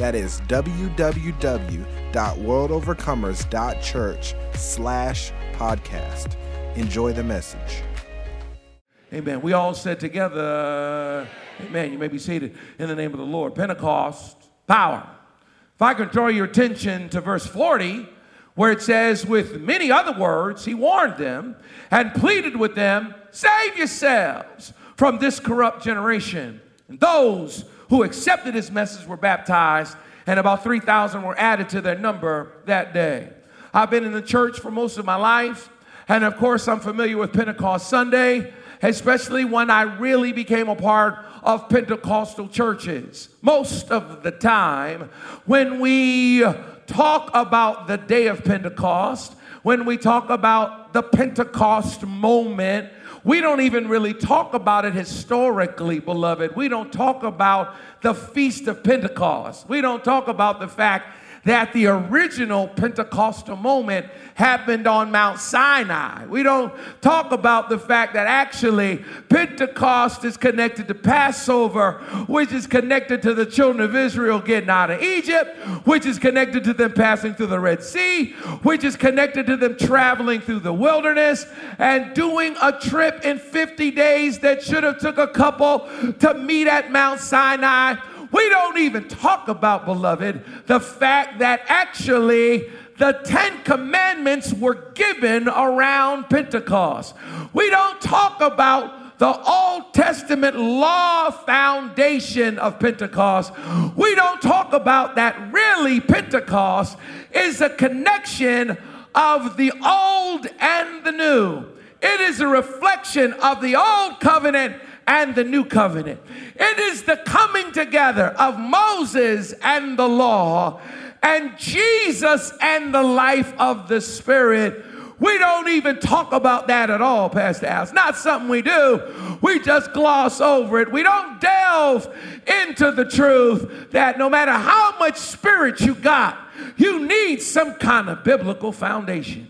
that is www.worldovercomers.church slash podcast. Enjoy the message. Amen. We all said together, Amen. You may be seated in the name of the Lord. Pentecost, power. If I could draw your attention to verse 40, where it says, With many other words, he warned them and pleaded with them, Save yourselves from this corrupt generation. And those who accepted his message were baptized, and about 3,000 were added to their number that day. I've been in the church for most of my life, and of course, I'm familiar with Pentecost Sunday, especially when I really became a part of Pentecostal churches. Most of the time, when we talk about the day of Pentecost, when we talk about the Pentecost moment, we don't even really talk about it historically, beloved. We don't talk about the Feast of Pentecost. We don't talk about the fact that the original Pentecostal moment happened on Mount Sinai. We don't talk about the fact that actually Pentecost is connected to Passover, which is connected to the children of Israel getting out of Egypt, which is connected to them passing through the Red Sea, which is connected to them traveling through the wilderness and doing a trip in 50 days that should have took a couple to meet at Mount Sinai we don't even talk about, beloved, the fact that actually the Ten Commandments were given around Pentecost. We don't talk about the Old Testament law foundation of Pentecost. We don't talk about that really Pentecost is a connection of the old and the new. It is a reflection of the old covenant and the new covenant. It is the coming together of Moses and the law and Jesus and the life of the Spirit. We don't even talk about that at all, Pastor Al. It's not something we do. We just gloss over it. We don't delve into the truth that no matter how much spirit you got, you need some kind of biblical foundation.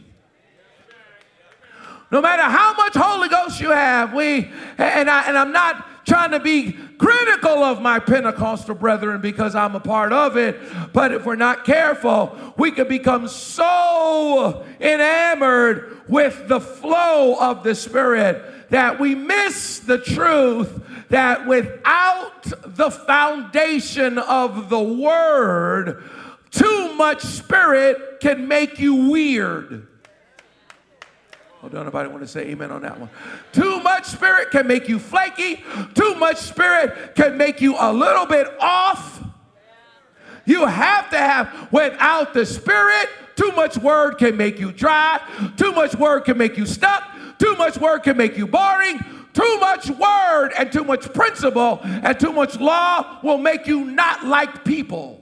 No matter how much Holy Ghost you have, we, and, I, and I'm not trying to be critical of my Pentecostal brethren because I'm a part of it, but if we're not careful, we could become so enamored with the flow of the Spirit that we miss the truth that without the foundation of the Word, too much Spirit can make you weird. Oh, don't nobody want to say amen on that one. Too much spirit can make you flaky. Too much spirit can make you a little bit off. You have to have, without the spirit, too much word can make you dry. Too much word can make you stuck. Too much word can make you boring. Too much word and too much principle and too much law will make you not like people.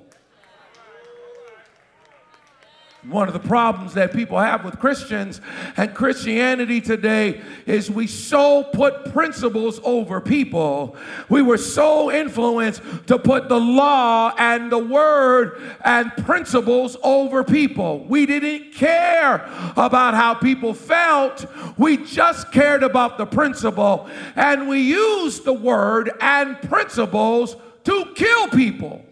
One of the problems that people have with Christians and Christianity today is we so put principles over people. We were so influenced to put the law and the word and principles over people. We didn't care about how people felt, we just cared about the principle. And we used the word and principles to kill people.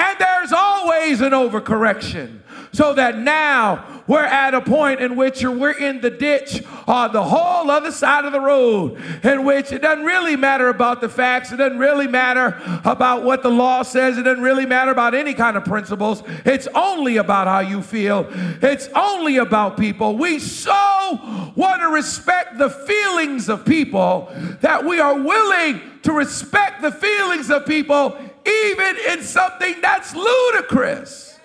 And there's always an overcorrection. So that now we're at a point in which we're in the ditch on the whole other side of the road, in which it doesn't really matter about the facts, it doesn't really matter about what the law says, it doesn't really matter about any kind of principles. It's only about how you feel, it's only about people. We so want to respect the feelings of people that we are willing to respect the feelings of people even in something that's ludicrous.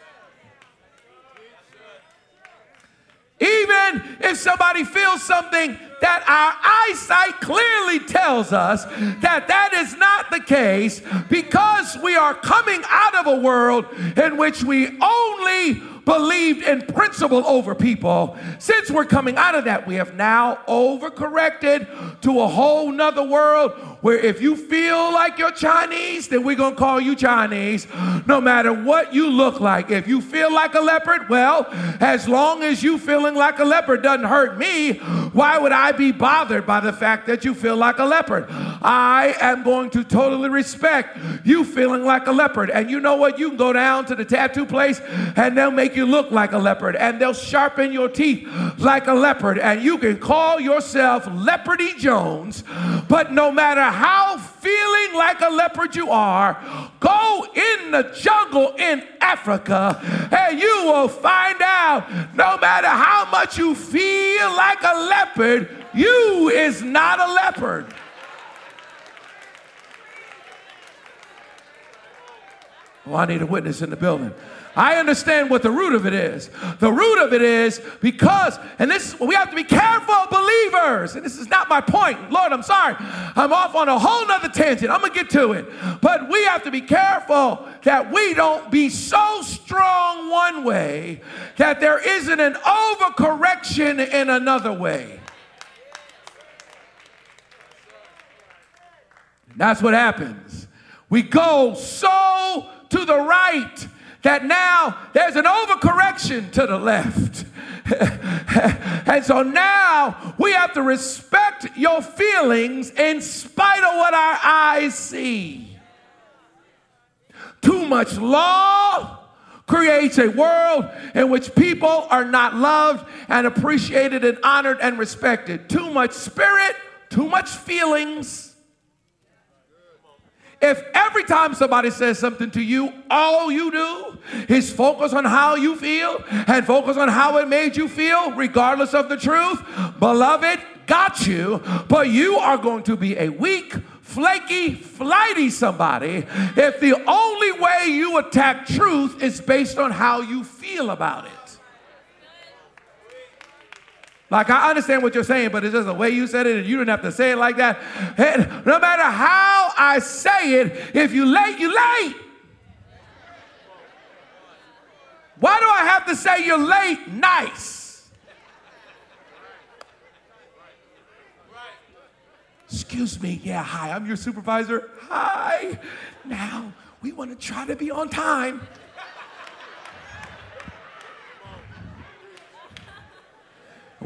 Even if somebody feels something that our eyesight clearly tells us that that is not the case because we are coming out of a world in which we only believed in principle over people. Since we're coming out of that, we have now overcorrected to a whole nother world where if you feel like you're Chinese, then we're going to call you Chinese no matter what you look like. If you feel like a leopard, well, as long as you feeling like a leopard doesn't hurt me, why would I be bothered by the fact that you feel like a leopard? I am going to totally respect you feeling like a leopard. And you know what? You can go down to the tattoo place and they'll make you look like a leopard and they'll sharpen your teeth like a leopard and you can call yourself Leopardy Jones. But no matter how feeling like a leopard you are, go in the jungle in Africa and you will find out no matter how much you feel like a leopard, you is not a leopard. Oh, I need a witness in the building. I understand what the root of it is. The root of it is because, and this we have to be careful, believers. And this is not my point. Lord, I'm sorry. I'm off on a whole nother tangent. I'm gonna get to it. But we have to be careful that we don't be so strong one way that there isn't an overcorrection in another way. That's what happens. We go so to the right that now there's an overcorrection to the left. and so now we have to respect your feelings in spite of what our eyes see. Too much law creates a world in which people are not loved and appreciated and honored and respected. Too much spirit, too much feelings if every time somebody says something to you, all you do is focus on how you feel and focus on how it made you feel, regardless of the truth, beloved, got you, but you are going to be a weak, flaky, flighty somebody if the only way you attack truth is based on how you feel about it. Like, I understand what you're saying, but it's just the way you said it, and you didn't have to say it like that. And no matter how I say it, if you late, you late. Why do I have to say you're late nice? Excuse me, yeah, hi, I'm your supervisor. Hi. Now, we want to try to be on time.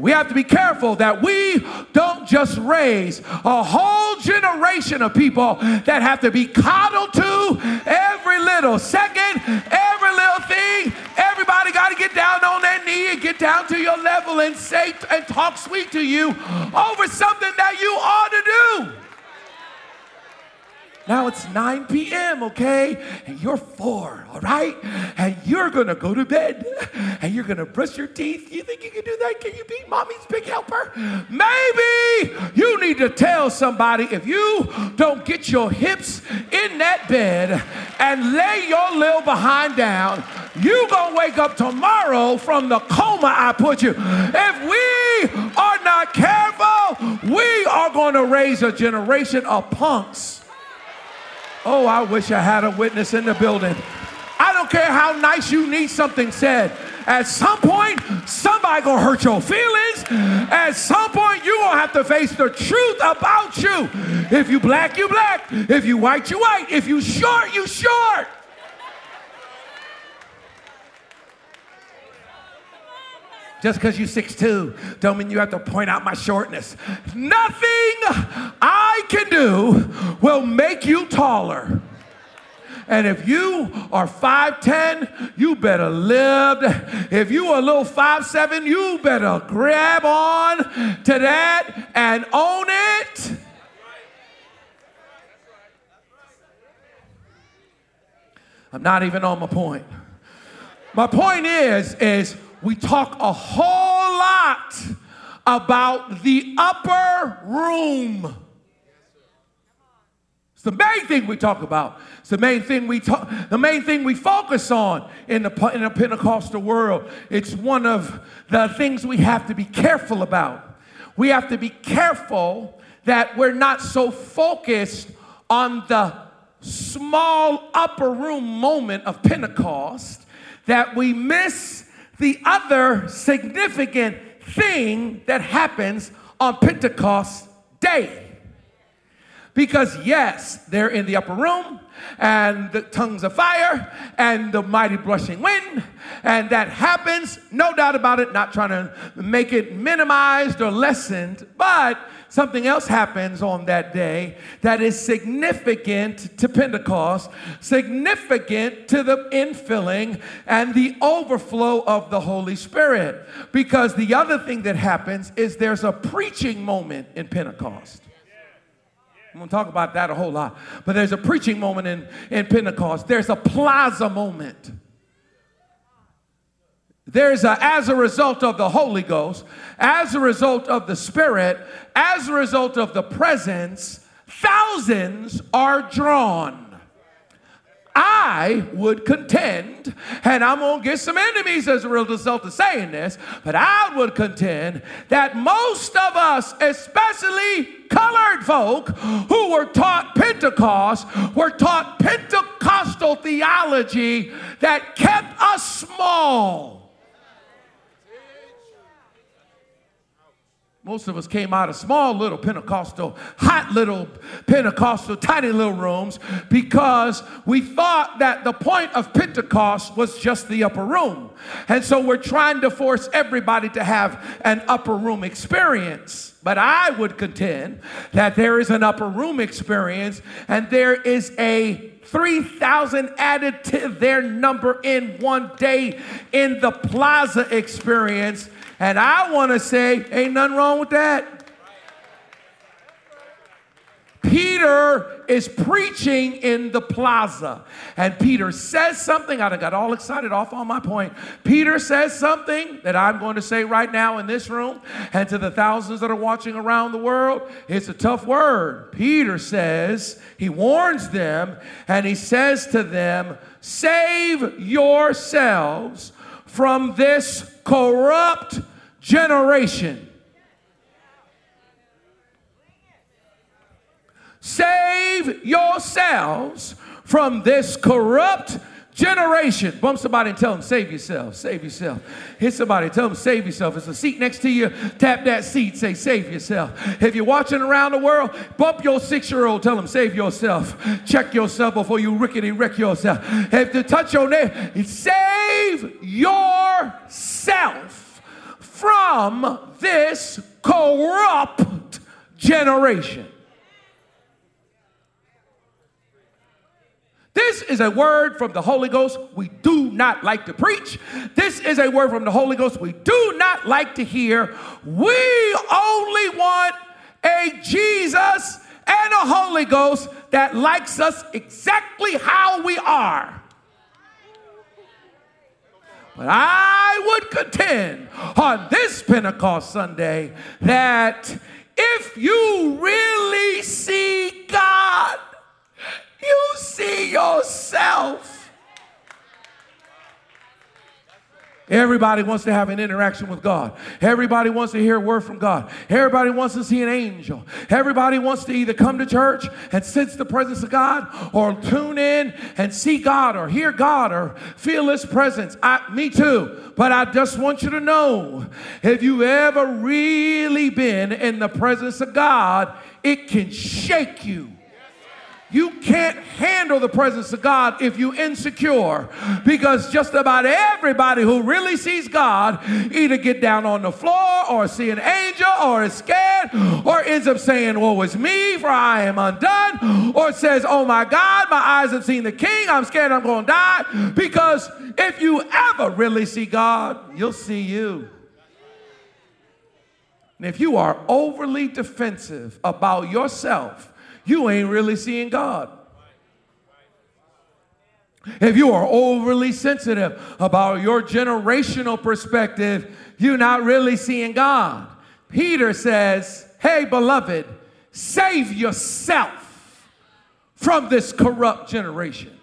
We have to be careful that we don't just raise a whole generation of people that have to be coddled to every little second, every little thing. Everybody got to get down on their knee and get down to your level and say and talk sweet to you over something that you ought to do. Now it's 9 p.m., okay? And you're four, all right? And you're gonna go to bed and you're gonna brush your teeth. You think you can do that? Can you be mommy's big helper? Maybe you need to tell somebody if you don't get your hips in that bed and lay your little behind down, you gonna wake up tomorrow from the coma I put you. If we are not careful, we are gonna raise a generation of punks Oh, I wish I had a witness in the building. I don't care how nice you need something said. At some point, somebody gonna hurt your feelings. At some point, you gonna have to face the truth about you. If you black, you black. If you white, you white. If you short, you short. Just because you're 6'2 don't mean you have to point out my shortness. Nothing I can do will make you taller. And if you are 5'10, you better live. If you are a little 5'7, you better grab on to that and own it. I'm not even on my point. My point is, is we talk a whole lot about the upper room. It's the main thing we talk about. It's the main thing we talk, the main thing we focus on in the, in the Pentecostal world. It's one of the things we have to be careful about. We have to be careful that we're not so focused on the small upper room moment of Pentecost that we miss the other significant thing that happens on Pentecost Day. Because, yes, they're in the upper room and the tongues of fire and the mighty brushing wind, and that happens, no doubt about it, not trying to make it minimized or lessened, but something else happens on that day that is significant to Pentecost, significant to the infilling and the overflow of the Holy Spirit. Because the other thing that happens is there's a preaching moment in Pentecost. I'm going to talk about that a whole lot. But there's a preaching moment in, in Pentecost, there's a plaza moment. There's a, as a result of the Holy Ghost, as a result of the Spirit, as a result of the presence, thousands are drawn. I would contend, and I'm going to get some enemies as a result of saying this, but I would contend that most of us, especially colored folk who were taught Pentecost, were taught Pentecostal theology that kept us small. Most of us came out of small little Pentecostal, hot little Pentecostal, tiny little rooms because we thought that the point of Pentecost was just the upper room. And so we're trying to force everybody to have an upper room experience. But I would contend that there is an upper room experience and there is a 3,000 added to their number in one day in the plaza experience and I want to say, ain't nothing wrong with that. Peter is preaching in the plaza. And Peter says something. I got all excited off on my point. Peter says something that I'm going to say right now in this room and to the thousands that are watching around the world. It's a tough word. Peter says, he warns them, and he says to them, Save yourselves from this corrupt generation. Save yourselves from this corrupt generation. Bump somebody and tell them, save yourself, save yourself. Hit somebody, tell them, save yourself. It's a seat next to you. Tap that seat, say, save yourself. If you're watching around the world, bump your six year old, tell them, save yourself. Check yourself before you rickety wreck yourself. If to touch your name, save yourself from this corrupt generation. This is a word from the Holy Ghost we do not like to preach. This is a word from the Holy Ghost we do not like to hear. We only want a Jesus and a Holy Ghost that likes us exactly how we are. But I would contend on this Pentecost Sunday that if you really see God, you see yourself. Everybody wants to have an interaction with God. Everybody wants to hear a word from God. Everybody wants to see an angel. Everybody wants to either come to church and sense the presence of God or tune in and see God or hear God or feel His presence. I, me too. But I just want you to know if you've ever really been in the presence of God, it can shake you. You can't handle the presence of God if you're insecure because just about everybody who really sees God either get down on the floor or see an angel or is scared or ends up saying, Woe is me, for I am undone, or says, Oh my God, my eyes have seen the king, I'm scared I'm going to die. Because if you ever really see God, you'll see you. And if you are overly defensive about yourself, you ain't really seeing God. If you are overly sensitive about your generational perspective, you're not really seeing God. Peter says, Hey, beloved, save yourself from this corrupt generation.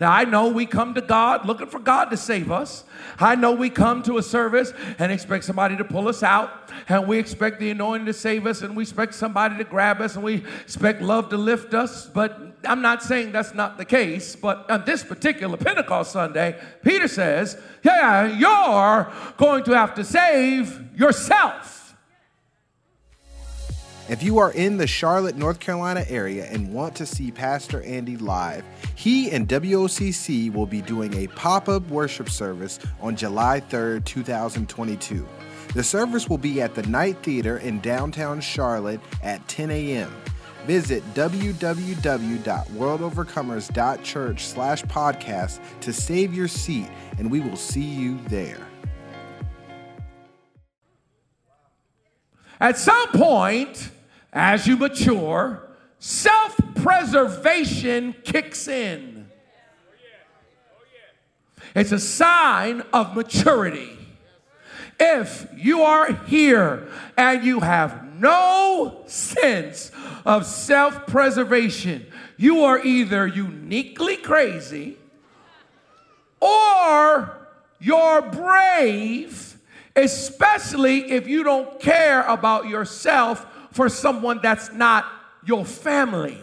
Now, I know we come to God looking for God to save us. I know we come to a service and expect somebody to pull us out, and we expect the anointing to save us, and we expect somebody to grab us, and we expect love to lift us. But I'm not saying that's not the case. But on this particular Pentecost Sunday, Peter says, Yeah, you're going to have to save yourself. If you are in the Charlotte, North Carolina area and want to see Pastor Andy live, he and WOCC will be doing a pop up worship service on July 3rd, 2022. The service will be at the Knight Theater in downtown Charlotte at 10 a.m. Visit www.worldovercomers.church slash podcast to save your seat, and we will see you there. At some point, as you mature, self preservation kicks in. It's a sign of maturity. If you are here and you have no sense of self preservation, you are either uniquely crazy or you're brave, especially if you don't care about yourself for someone that's not your family.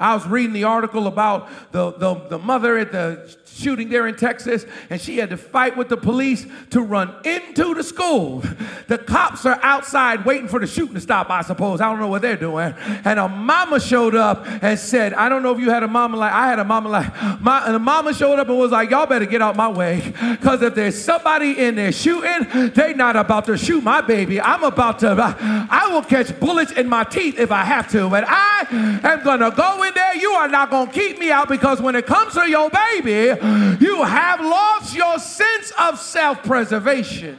I was reading the article about the, the, the, mother at the shooting there in Texas, and she had to fight with the police to run into the school. The cops are outside waiting for the shooting to stop, I suppose. I don't know what they're doing. And a mama showed up and said, I don't know if you had a mama like, I had a mama like, my, and the mama showed up and was like, y'all better get out my way. Because if there's somebody in there shooting, they not about to shoot my baby. I'm about to, I will catch bullets in my teeth if I have to. But I am to go there, you are not going to keep me out because when it comes to your baby, you have lost your sense of self preservation.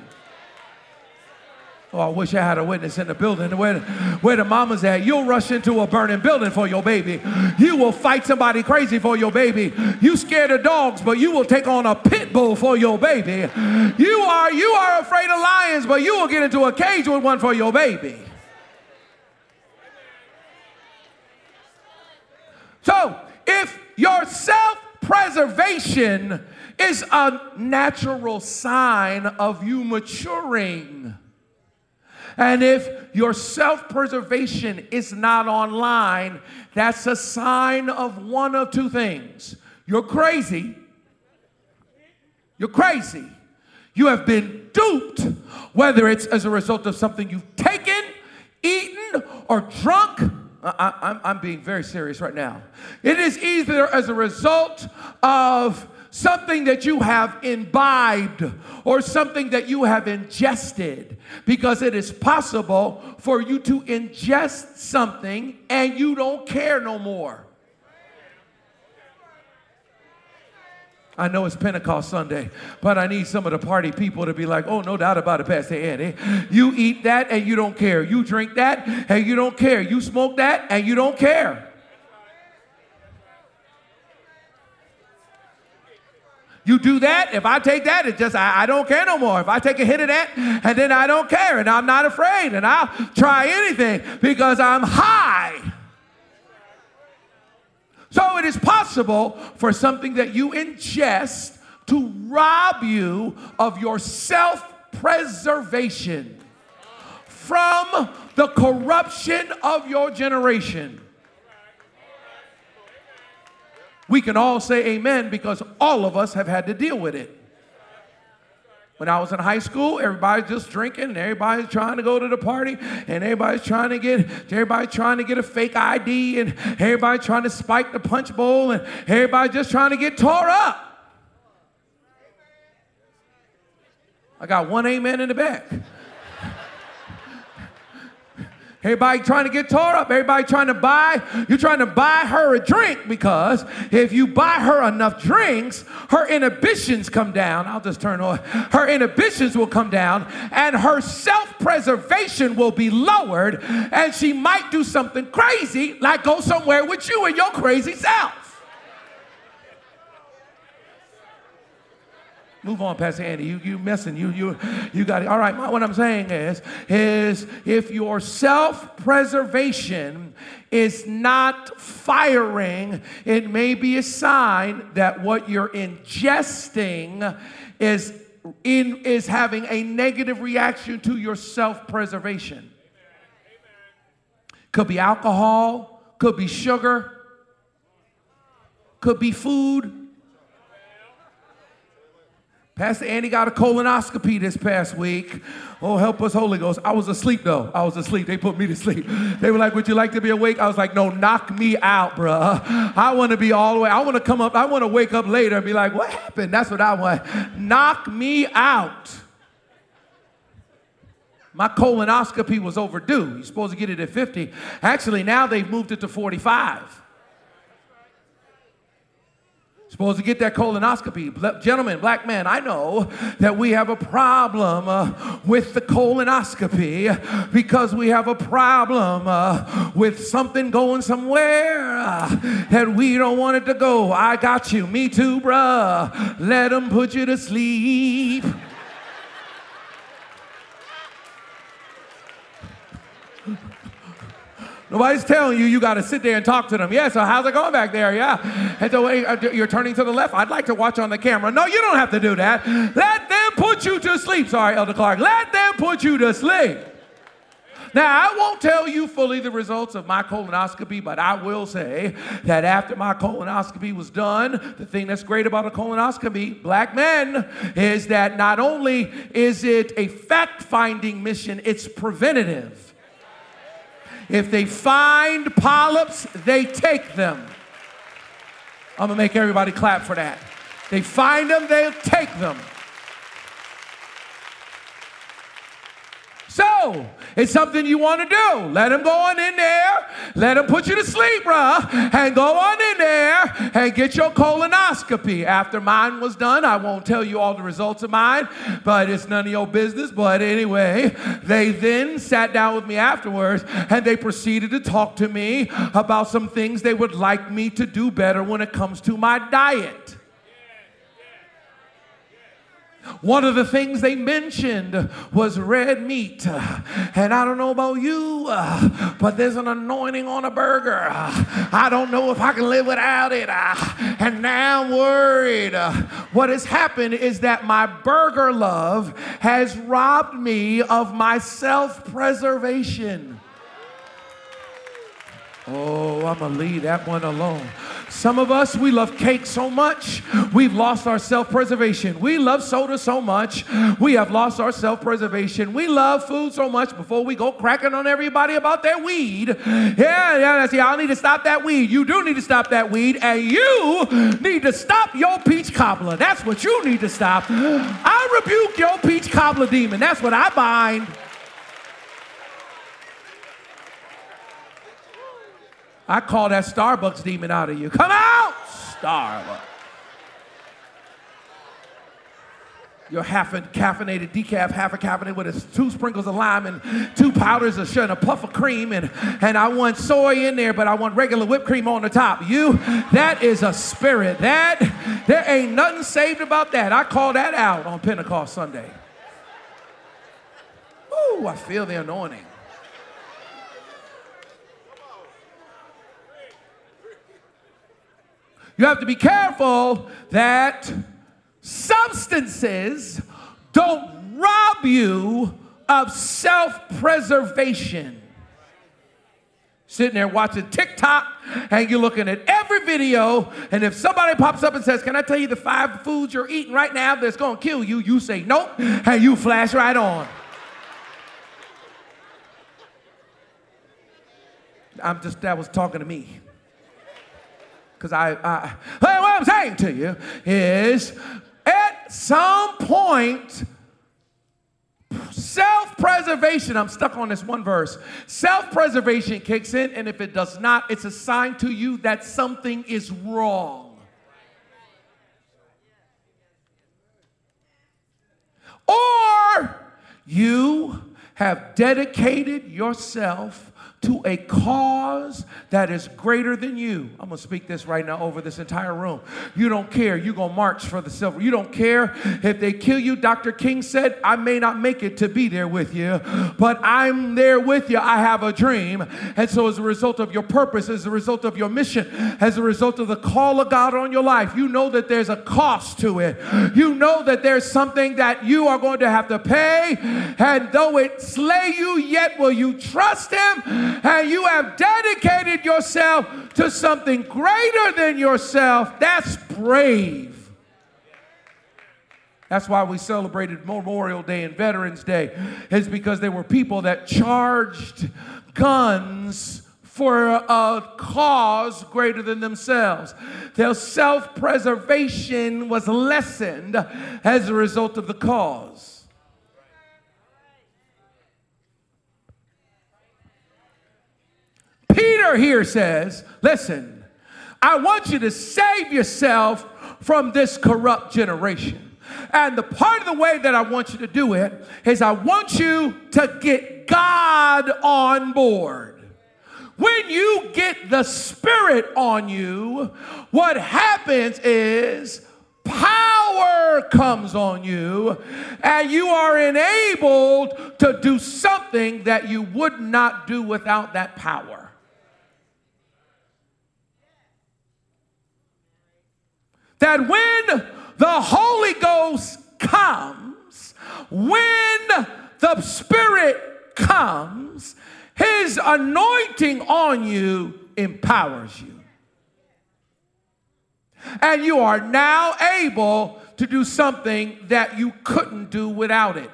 Oh, I wish I had a witness in the building where, where the mama's at. You'll rush into a burning building for your baby. You will fight somebody crazy for your baby. You scared of dogs, but you will take on a pit bull for your baby. You are you are afraid of lions, but you will get into a cage with one for your baby. So, if your self preservation is a natural sign of you maturing, and if your self preservation is not online, that's a sign of one of two things. You're crazy. You're crazy. You have been duped, whether it's as a result of something you've taken, eaten, or drunk I, am being very serious right now. It is either as a result of something that you have imbibed or something that you have ingested, because it is possible for you to ingest something and you don't care no more. I know it's Pentecost Sunday, but I need some of the party people to be like, oh, no doubt about it, Pastor Andy. You eat that and you don't care. You drink that and you don't care. You smoke that and you don't care. You do that, if I take that, it just, I, I, don't care no more. If I take a hit of that, and then I don't care, and I'm not afraid, and I'll try anything because I'm high. So it is possible for something that you ingest to rob you of your self preservation from the corruption of your generation. We can all say amen because all of us have had to deal with it. When I was in high school, everybody's just drinking, and everybody's trying to go to the party, and everybody's trying to get everybody's trying to get a fake ID, and everybody's trying to spike the punch bowl, and everybody just trying to get tore up. I got one amen in the back. Everybody trying to get tore up. Everybody trying to buy, you're trying to buy her a drink because if you buy her enough drinks, her inhibitions come down. I'll just turn on. Her inhibitions will come down and her self preservation will be lowered and she might do something crazy like go somewhere with you and your crazy self. Move on, Pastor Andy. You you messing. You you you got it. All right. What I'm saying is is if your self-preservation is not firing, it may be a sign that what you're ingesting is in is having a negative reaction to your self-preservation. Could be alcohol, could be sugar, could be food Pastor Andy got a colonoscopy this past week. Oh, help us, Holy Ghost. I was asleep though. I was asleep. They put me to sleep. They were like, Would you like to be awake? I was like, No, knock me out, bruh. I want to be all the way. I want to come up. I want to wake up later and be like, What happened? That's what I want. Knock me out. My colonoscopy was overdue. You're supposed to get it at 50. Actually, now they've moved it to 45. Supposed to get that colonoscopy. Gentlemen, black men, I know that we have a problem uh, with the colonoscopy because we have a problem uh, with something going somewhere uh, that we don't want it to go. I got you. Me too, bruh. Let them put you to sleep. Nobody's telling you you got to sit there and talk to them. Yeah, so how's it going back there? Yeah. And so uh, you're turning to the left. I'd like to watch on the camera. No, you don't have to do that. Let them put you to sleep. Sorry, Elder Clark. Let them put you to sleep. Now, I won't tell you fully the results of my colonoscopy, but I will say that after my colonoscopy was done, the thing that's great about a colonoscopy, black men, is that not only is it a fact finding mission, it's preventative. If they find polyps, they take them. I'm gonna make everybody clap for that. They find them, they'll take them. So, it's something you want to do. Let him go on in there. Let him put you to sleep, bruh. And go on in there and get your colonoscopy. After mine was done, I won't tell you all the results of mine, but it's none of your business. But anyway, they then sat down with me afterwards and they proceeded to talk to me about some things they would like me to do better when it comes to my diet. One of the things they mentioned was red meat. And I don't know about you, but there's an anointing on a burger. I don't know if I can live without it. And now I'm worried. What has happened is that my burger love has robbed me of my self preservation. Oh, I'm going to leave that one alone. Some of us, we love cake so much, we've lost our self preservation. We love soda so much, we have lost our self preservation. We love food so much before we go cracking on everybody about their weed. Yeah, yeah, see, I need to stop that weed. You do need to stop that weed, and you need to stop your peach cobbler. That's what you need to stop. I rebuke your peach cobbler demon. That's what I bind. I call that Starbucks demon out of you. Come out, Starbucks. Your half a caffeinated decaf, half a caffeinated with two sprinkles of lime and two powders of sugar and a puff of cream. And, and I want soy in there, but I want regular whipped cream on the top. You, that is a spirit. That, there ain't nothing saved about that. I call that out on Pentecost Sunday. Ooh, I feel the anointing. You have to be careful that substances don't rob you of self preservation. Sitting there watching TikTok and you're looking at every video, and if somebody pops up and says, Can I tell you the five foods you're eating right now that's gonna kill you? You say nope, and you flash right on. I'm just, that was talking to me. Because I, I, what I'm saying to you is at some point, self preservation, I'm stuck on this one verse. Self preservation kicks in, and if it does not, it's a sign to you that something is wrong. Or you have dedicated yourself to a cause that is greater than you. I'm gonna speak this right now over this entire room. You don't care. You're gonna march for the silver. You don't care if they kill you. Dr. King said, I may not make it to be there with you, but I'm there with you. I have a dream. And so, as a result of your purpose, as a result of your mission, as a result of the call of God on your life, you know that there's a cost to it. You know that there's something that you are going to have to pay. And though it slay you, yet will you trust Him. And you have dedicated yourself to something greater than yourself. That's brave. That's why we celebrated Memorial Day and Veterans Day, is because there were people that charged guns for a cause greater than themselves. Their self preservation was lessened as a result of the cause. Peter here says, Listen, I want you to save yourself from this corrupt generation. And the part of the way that I want you to do it is I want you to get God on board. When you get the Spirit on you, what happens is power comes on you, and you are enabled to do something that you would not do without that power. That when the Holy Ghost comes, when the Spirit comes, His anointing on you empowers you. And you are now able to do something that you couldn't do without it.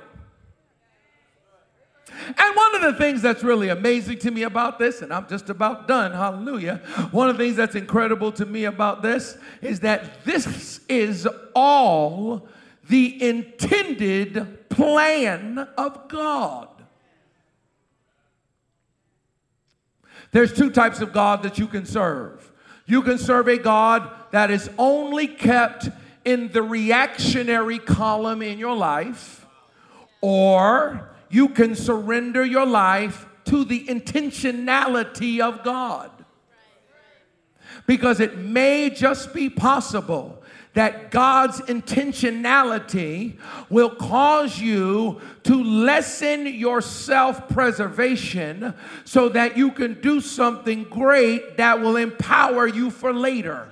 And one of the things that's really amazing to me about this, and I'm just about done, hallelujah. One of the things that's incredible to me about this is that this is all the intended plan of God. There's two types of God that you can serve. You can serve a God that is only kept in the reactionary column in your life, or you can surrender your life to the intentionality of God. Because it may just be possible that God's intentionality will cause you to lessen your self preservation so that you can do something great that will empower you for later.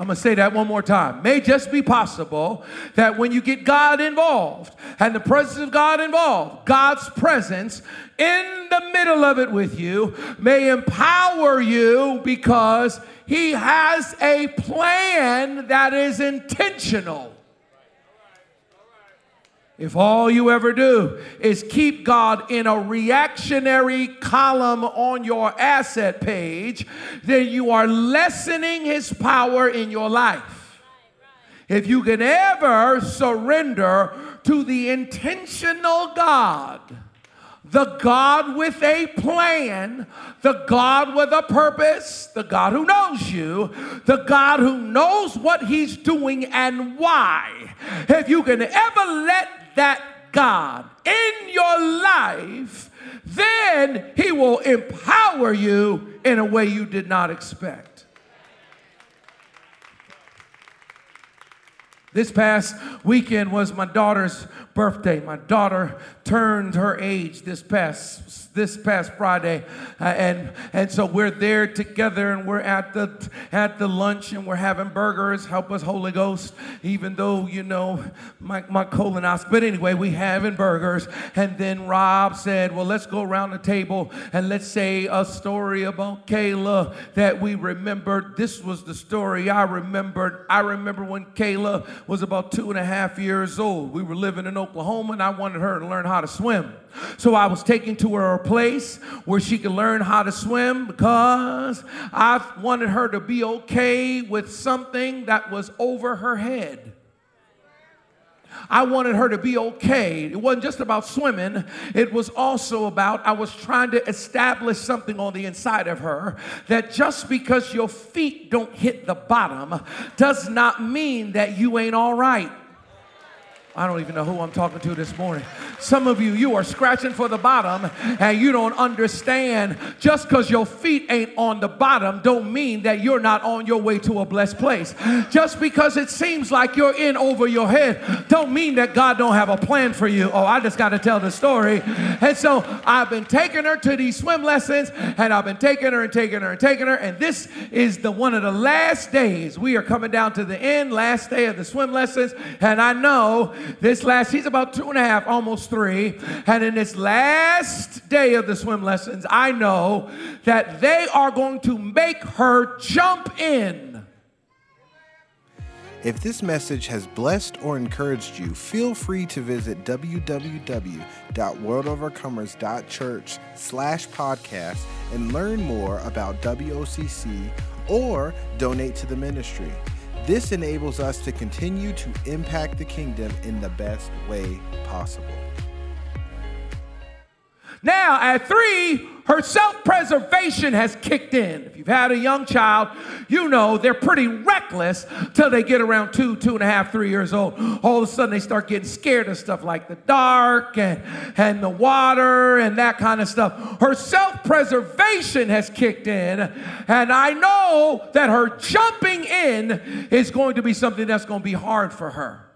I'm going to say that one more time. May just be possible that when you get God involved and the presence of God involved, God's presence in the middle of it with you may empower you because He has a plan that is intentional. If all you ever do is keep God in a reactionary column on your asset page, then you are lessening his power in your life. If you can ever surrender to the intentional God, the God with a plan, the God with a purpose, the God who knows you, the God who knows what he's doing and why. If you can ever let that God in your life, then He will empower you in a way you did not expect. This past weekend was my daughter's birthday. My daughter turned her age this past this past Friday, uh, and and so we're there together, and we're at the at the lunch, and we're having burgers. Help us, Holy Ghost. Even though you know my my colonoscopy, but anyway, we having burgers, and then Rob said, "Well, let's go around the table and let's say a story about Kayla that we remembered." This was the story I remembered. I remember when Kayla was about two and a half years old. We were living in Oklahoma, and I wanted her to learn how to swim. So I was taking to her a place where she could learn how to swim because I wanted her to be okay with something that was over her head. I wanted her to be okay. It wasn't just about swimming, it was also about I was trying to establish something on the inside of her that just because your feet don't hit the bottom does not mean that you ain't all right. I don't even know who I'm talking to this morning. Some of you, you are scratching for the bottom and you don't understand just because your feet ain't on the bottom don't mean that you're not on your way to a blessed place. Just because it seems like you're in over your head don't mean that God don't have a plan for you. Oh, I just got to tell the story. And so I've been taking her to these swim lessons and I've been taking her and taking her and taking her and this is the one of the last days. We are coming down to the end, last day of the swim lessons and I know this last, he's about two and a half, almost three. And in this last day of the swim lessons, I know that they are going to make her jump in. If this message has blessed or encouraged you, feel free to visit www.worldovercomers.church slash podcast and learn more about WOCC or donate to the ministry. This enables us to continue to impact the kingdom in the best way possible. Now, at three, her self preservation has kicked in. If you've had a young child, you know they're pretty reckless till they get around two, two and a half, three years old. All of a sudden, they start getting scared of stuff like the dark and, and the water and that kind of stuff. Her self preservation has kicked in, and I know that her jumping in is going to be something that's going to be hard for her.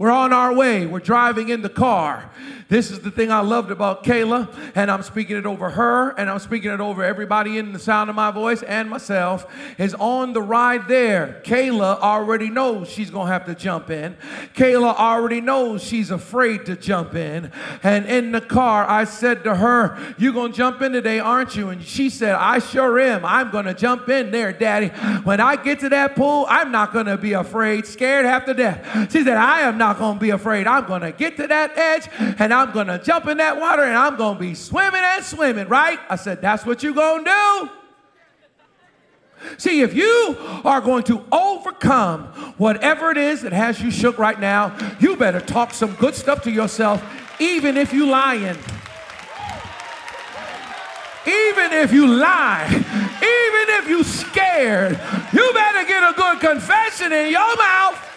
We're on our way. We're driving in the car. This is the thing I loved about Kayla, and I'm speaking it over her, and I'm speaking it over everybody in the sound of my voice and myself. Is on the ride there. Kayla already knows she's gonna have to jump in. Kayla already knows she's afraid to jump in. And in the car, I said to her, You're gonna jump in today, aren't you?" And she said, "I sure am. I'm gonna jump in there, Daddy. When I get to that pool, I'm not gonna be afraid, scared half to death." She said, "I am not." Not going to be afraid. I'm going to get to that edge and I'm going to jump in that water and I'm going to be swimming and swimming, right? I said, That's what you're going to do. See, if you are going to overcome whatever it is that has you shook right now, you better talk some good stuff to yourself, even if you lying. Even if you lie, even if you scared, you better get a good confession in your mouth.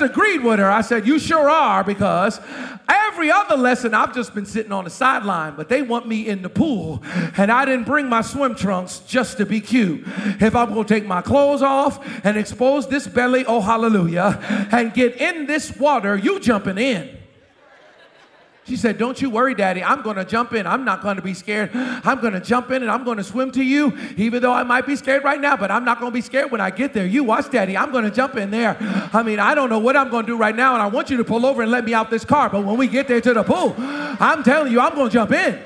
I just agreed with her. I said, You sure are, because every other lesson I've just been sitting on the sideline, but they want me in the pool. And I didn't bring my swim trunks just to be cute. If I'm going to take my clothes off and expose this belly, oh hallelujah, and get in this water, you jumping in. She said, Don't you worry, Daddy. I'm going to jump in. I'm not going to be scared. I'm going to jump in and I'm going to swim to you, even though I might be scared right now, but I'm not going to be scared when I get there. You watch, Daddy. I'm going to jump in there. I mean, I don't know what I'm going to do right now, and I want you to pull over and let me out this car. But when we get there to the pool, I'm telling you, I'm going to jump in.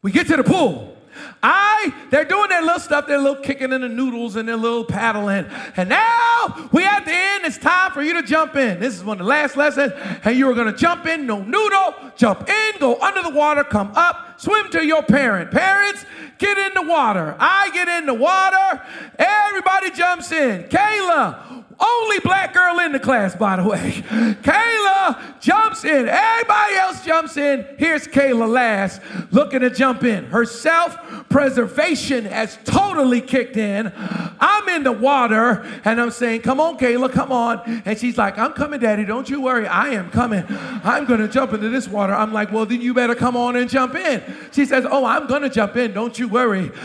We get to the pool. I, they're doing their little stuff, their little kicking in the noodles and their little paddling. And now we at the end, it's time for you to jump in. This is one of the last lessons. And you are to jump in, no noodle, jump in, go under the water, come up, swim to your parent. Parents, get in the water. I get in the water. Everybody jumps in. Kayla, only black girl in the class, by the way. Kayla jumps in. Everybody else jumps in. Here's Kayla last, looking to jump in. Her self preservation has totally kicked in. I'm in the water and I'm saying, Come on, Kayla, come on. And she's like, I'm coming, Daddy. Don't you worry. I am coming. I'm going to jump into this water. I'm like, Well, then you better come on and jump in. She says, Oh, I'm going to jump in. Don't you worry.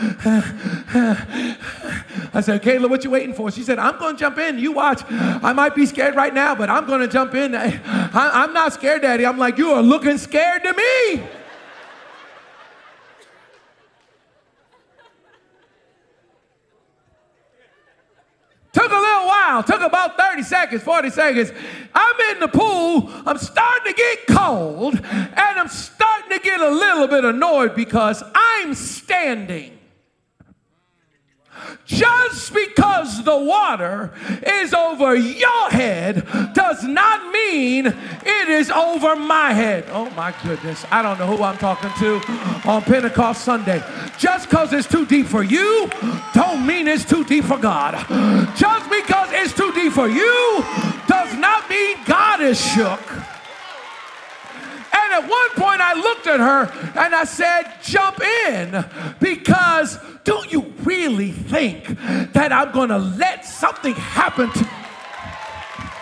I said, Kayla, what you waiting for? She said, I'm going to jump in. You watch. I might be scared right now, but I'm going to jump in. I, am not scared, Daddy. I'm like, you are looking scared to me. Took a little while, took about 30 seconds, 40 seconds. I'm in the pool, I'm starting to get cold, and I'm starting to get a little bit annoyed because I'm standing. Just because the water is over your head does not mean it is over my head. Oh my goodness. I don't know who I'm talking to on Pentecost Sunday. Just because it's too deep for you, don't mean it's too deep for God. Just because it's too deep for you does not mean God is shook. And at one point, I looked at her and I said, Jump in, because do you really think that I'm gonna let something happen to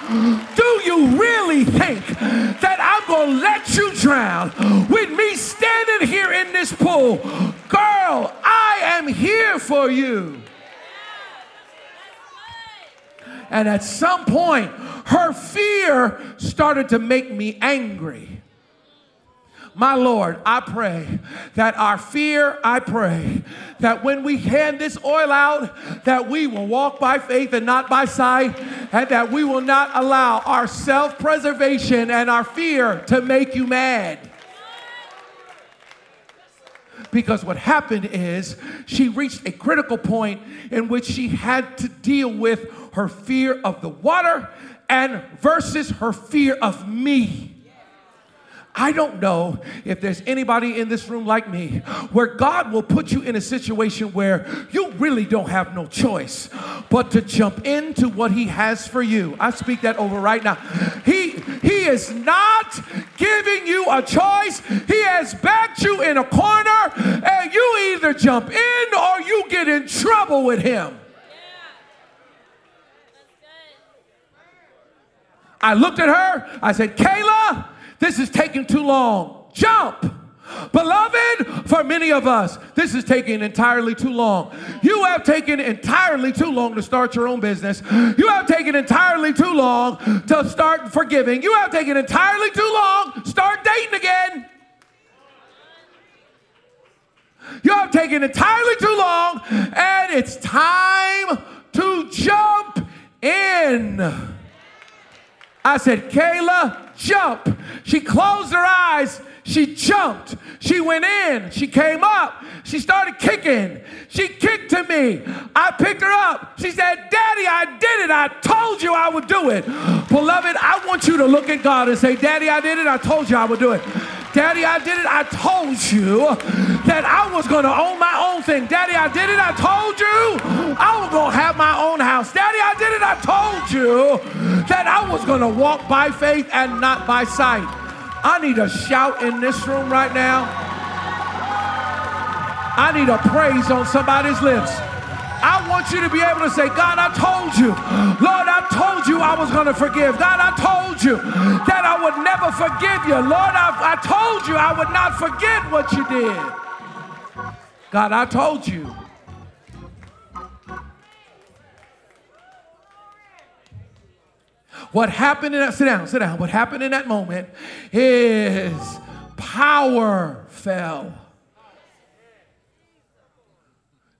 do you really think that I'm going to let you drown with me standing here in this pool? Girl, I am here for you. And at some point, her fear started to make me angry. My Lord, I pray that our fear, I pray that when we hand this oil out, that we will walk by faith and not by sight, and that we will not allow our self preservation and our fear to make you mad. Because what happened is she reached a critical point in which she had to deal with her fear of the water and versus her fear of me. I don't know if there's anybody in this room like me where God will put you in a situation where you really don't have no choice but to jump into what he has for you. I speak that over right now. He he is not giving you a choice. He has backed you in a corner and you either jump in or you get in trouble with him. I looked at her. I said, Kayla, this is taking too long. Jump. Beloved, for many of us, this is taking entirely too long. You have taken entirely too long to start your own business. You have taken entirely too long to start forgiving. You have taken entirely too long start dating again. You have taken entirely too long, and it's time to jump in. I said, Kayla, jump. She closed her eyes. She jumped. She went in. She came up. She started kicking. She kicked to me. I picked her up. She said, Daddy, I did it. I told you I would do it. Beloved, I want you to look at God and say, Daddy, I did it. I told you I would do it. Daddy, I did it. I told you that I was going to own my own thing. Daddy, I did it. I told you I was going to have my own house. Daddy, I did it. I told you that I was going to walk by faith and not by sight. I need a shout in this room right now. I need a praise on somebody's lips. I want you to be able to say, God, I told you. Lord, I told you I was going to forgive. God, I told you that I would never forgive you. Lord, I, I told you I would not forget what you did. God, I told you. What happened in that, sit down, sit down. What happened in that moment is power fell.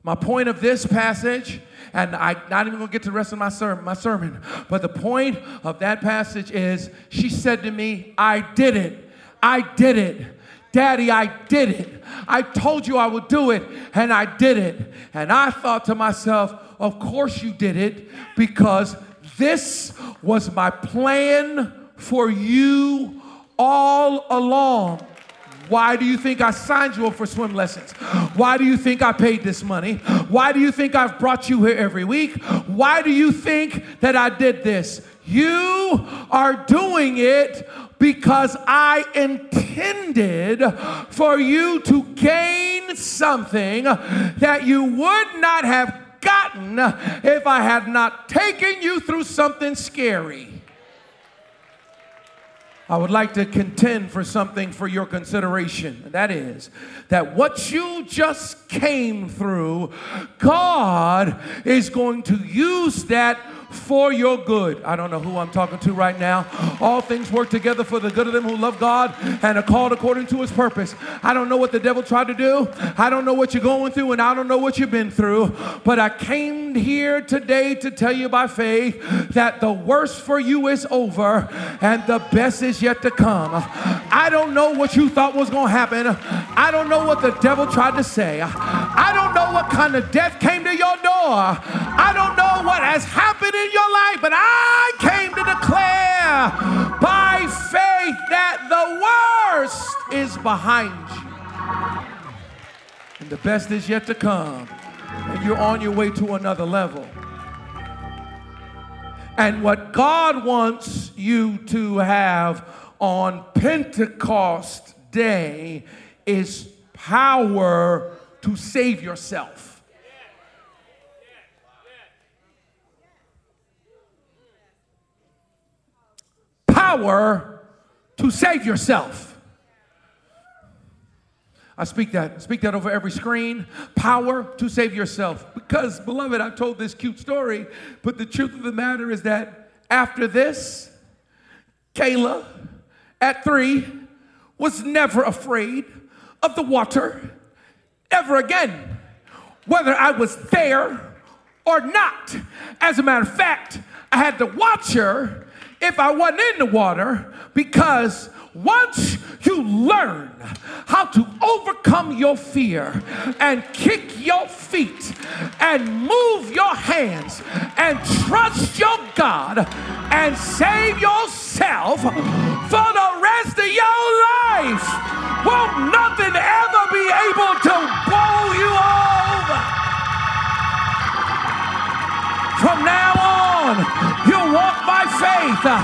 My point of this passage, and I'm not even gonna get to the rest of my sermon, my sermon, but the point of that passage is she said to me, I did it. I did it. Daddy, I did it. I told you I would do it, and I did it. And I thought to myself, of course you did it, because this was my plan for you all along. Why do you think I signed you up for swim lessons? Why do you think I paid this money? Why do you think I've brought you here every week? Why do you think that I did this? You are doing it because I intended for you to gain something that you would not have gotten if I had not taken you through something scary. I would like to contend for something for your consideration. That is, that what you just came through, God is going to use that for your good. I don't know who I'm talking to right now. All things work together for the good of them who love God and are called according to his purpose. I don't know what the devil tried to do. I don't know what you're going through, and I don't know what you've been through. But I came here today to tell you by faith that the worst for you is over and the best is yet to come. I don't know what you thought was going to happen. I don't know what the devil tried to say. I don't know what kind of death came to your door. I don't know what has happened in your life, but I came to declare by faith that the worst is behind you. And the best is yet to come. And you're on your way to another level. And what God wants you to have on Pentecost Day is power to save yourself. Power to save yourself. I speak that. Speak that over every screen. Power to save yourself. Because, beloved, I told this cute story, but the truth of the matter is that after this, Kayla, at three, was never afraid of the water ever again, whether I was there or not. As a matter of fact, I had to watch her if I wasn't in the water because once you learn how to overcome your fear and kick your feet and move your hands and trust your God and save yourself for the rest of your life, won't nothing ever be able to bowl you over. From now on, faith uh,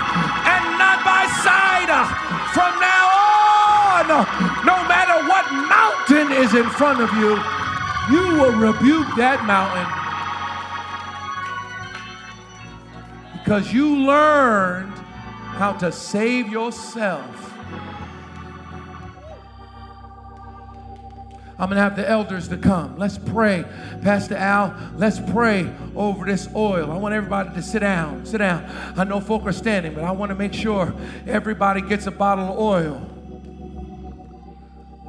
and not by sight uh, from now on, no matter what mountain is in front of you, you will rebuke that mountain. Because you learned how to save yourself. I'm going to have the elders to come. Let's pray. Pastor Al, let's pray over this oil. I want everybody to sit down. Sit down. I know folk are standing, but I want to make sure everybody gets a bottle of oil.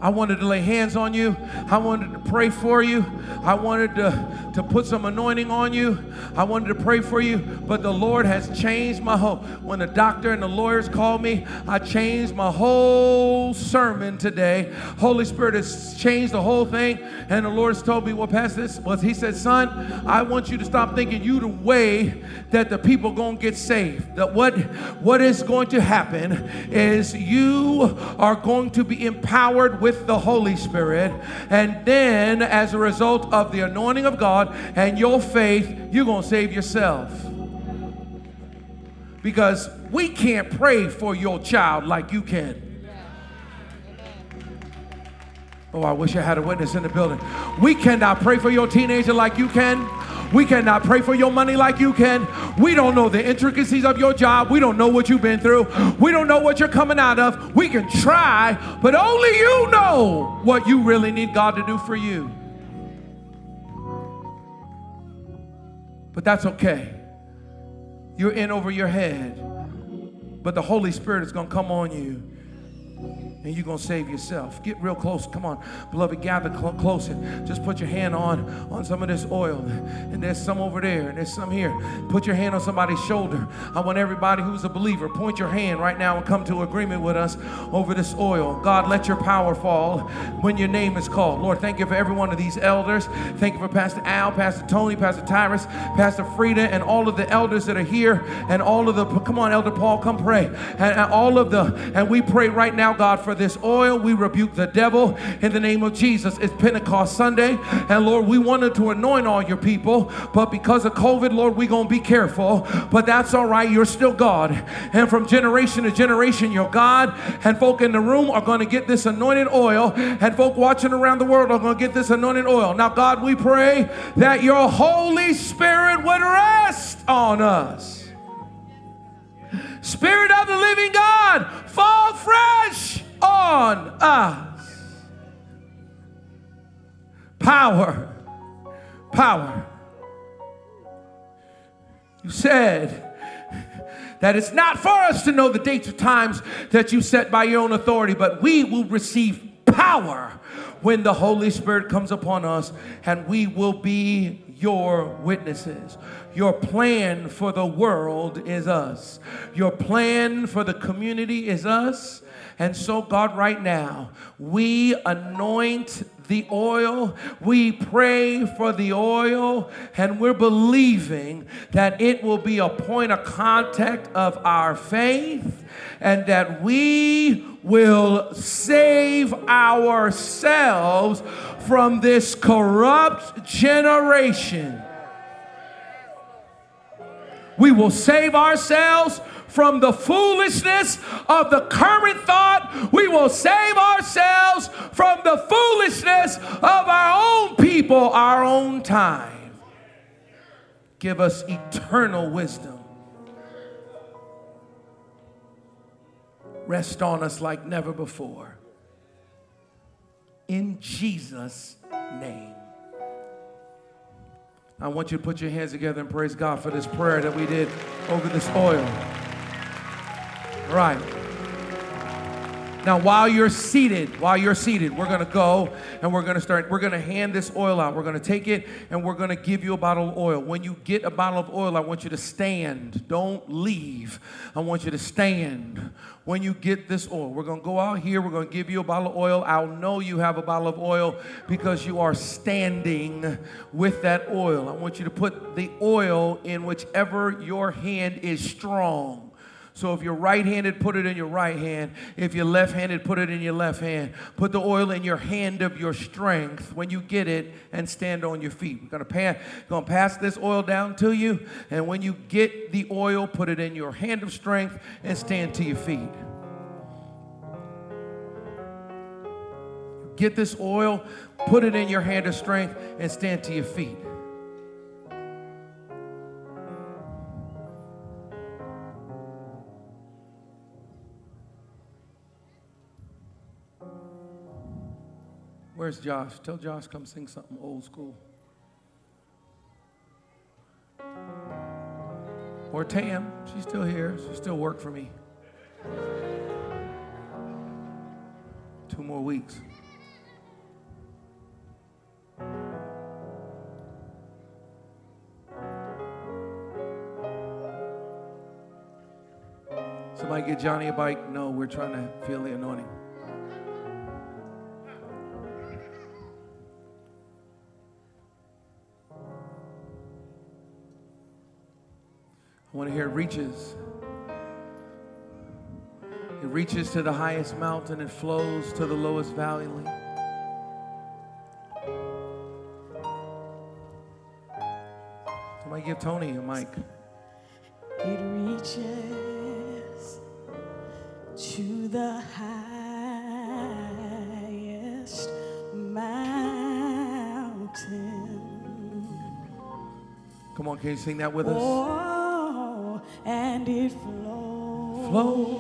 I wanted to lay hands on you. I wanted to pray for you. I wanted to, to put some anointing on you. I wanted to pray for you. But the Lord has changed my whole. When the doctor and the lawyers called me, I changed my whole sermon today. Holy Spirit has changed the whole thing. And the Lord has told me, well, Pastor, this was He said, son, I want you to stop thinking you the way that the people to get saved. That what, what is going to happen is you are going to be empowered with with the Holy Spirit. And then, as a result of the anointing of God and your faith, you're going to save yourself. Because we can't pray for your child like you can. Oh, I wish I had a witness in the building. We cannot pray for your teenager like you can. We cannot pray for your money like you can. We don't know the intricacies of your job. We don't know what you've been through. We don't know what you're coming out of. We can try, but only you know what you really need God to do for you. But that's okay. You're in over your head, but the Holy Spirit is going to come on you and you're going to save yourself. Get real close. Come on, beloved, gather cl- closer. Just put your hand on on some of this oil. And there's some over there, and there's some here. Put your hand on somebody's shoulder. I want everybody who's a believer, point your hand right now and come to agreement with us over this oil. God, let your power fall when your name is called. Lord, thank you for every one of these elders. Thank you for Pastor Al, Pastor Tony, Pastor Tyrus, Pastor Frida, and all of the elders that are here, and all of the, come on, Elder Paul, come pray. And, and all of the, and we pray right now, God, for this oil. We rebuke the devil in the name of Jesus. It's Pentecost Sunday, and Lord, we wanted to anoint all your people, but because of COVID, Lord, we're going to be careful. But that's all right. You're still God. And from generation to generation, you're God. And folk in the room are going to get this anointed oil, and folk watching around the world are going to get this anointed oil. Now, God, we pray that your Holy Spirit would rest on us. Spirit of the living God, fall fresh on us. Power, power. You said that it's not for us to know the dates or times that you set by your own authority, but we will receive power when the Holy Spirit comes upon us, and we will be your witnesses. Your plan for the world is us. Your plan for the community is us. And so, God, right now, we anoint the oil. We pray for the oil, and we're believing that it will be a point of contact of our faith and that we will save ourselves from this corrupt generation. We will save ourselves from the foolishness of the current thought. We will save ourselves from the foolishness of our own people, our own time. Give us eternal wisdom. Rest on us like never before. In Jesus' name. I want you to put your hands together and praise God for this prayer that we did over this oil. Right. Now, while you're seated, while you're seated, we're going to go and we're going to start. We're going to hand this oil out. We're going to take it and we're going to give you a bottle of oil. When you get a bottle of oil, I want you to stand. Don't leave. I want you to stand when you get this oil. We're going to go out here. We're going to give you a bottle of oil. I'll know you have a bottle of oil because you are standing with that oil. I want you to put the oil in whichever your hand is strong. So if you're right handed, put it in your right hand. If you're left handed, put it in your left hand. Put the oil in your hand of your strength when you get it and stand on your feet. We're going to going to pass this oil down to you. And when you get the oil, put it in your hand of strength and stand to your feet. Get this oil, put it in your hand of strength, and stand to your feet. Where's Josh? Tell Josh come sing something old school. Or Tam, she's still here. She still work for me. Two more weeks. Somebody get Johnny a bike? No, we're trying to feel the anointing. I want to hear it reaches. It reaches to the highest mountain, it flows to the lowest valley. Somebody give Tony a mic. It reaches to the highest mountain. Come on, can you sing that with us? Oh, flows,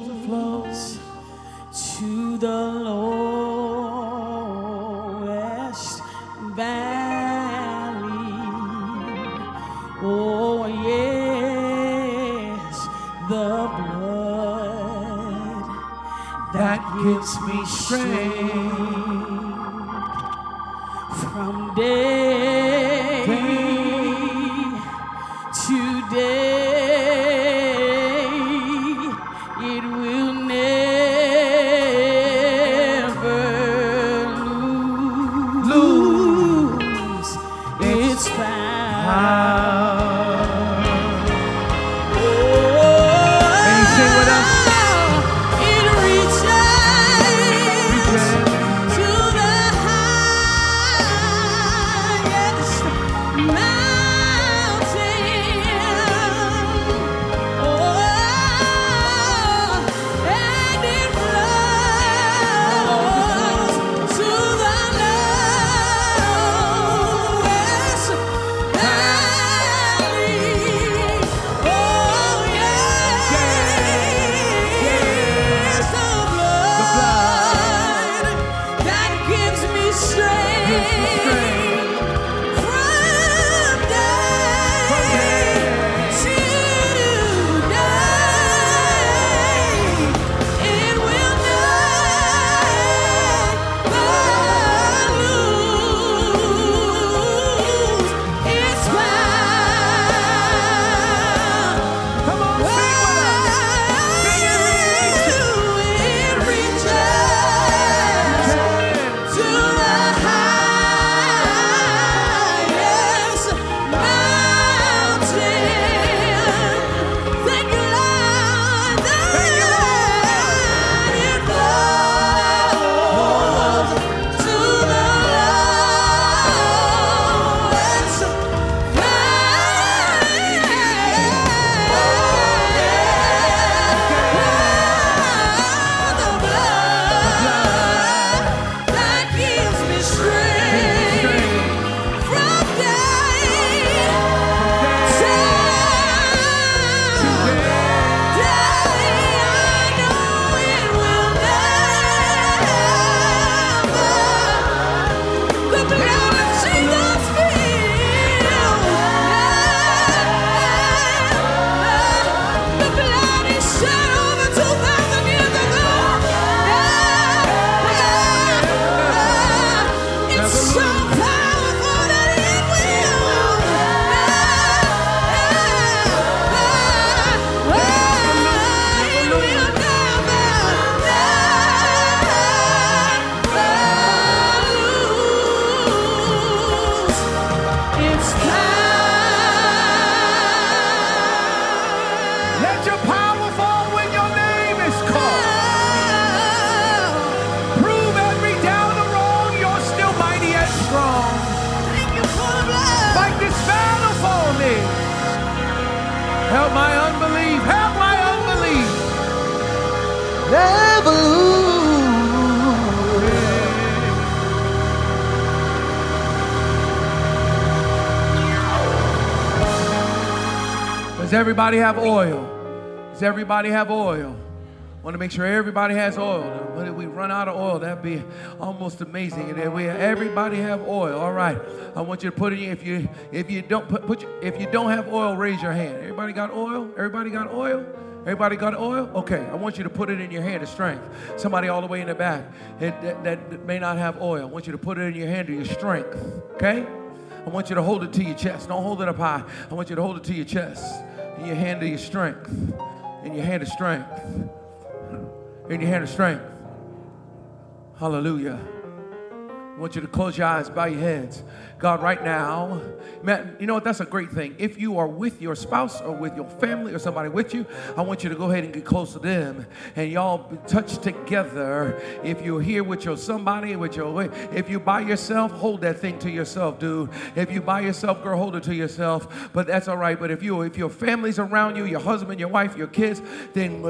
everybody have oil? Does everybody have oil? Want to make sure everybody has oil. When if we run out of oil, that'd be almost amazing. And if we everybody have oil, all right. I want you to put it in. If you if you don't put, put your, if you don't have oil, raise your hand. Everybody got oil? Everybody got oil? Everybody got oil? Okay, I want you to put it in your hand of strength. Somebody all the way in the back that, that, that may not have oil. I want you to put it in your hand of your strength. Okay? I want you to hold it to your chest. Don't hold it up high. I want you to hold it to your chest. In your hand of your strength. In your hand of strength. In your hand of strength. Hallelujah. I want you to close your eyes, bow your heads. God, right now, man, you know what? That's a great thing. If you are with your spouse or with your family or somebody with you, I want you to go ahead and get close to them and y'all touch together. If you're here with your somebody, with your, if you by yourself, hold that thing to yourself, dude. If you by yourself, girl, hold it to yourself. But that's all right. But if you, if your family's around you, your husband, your wife, your kids, then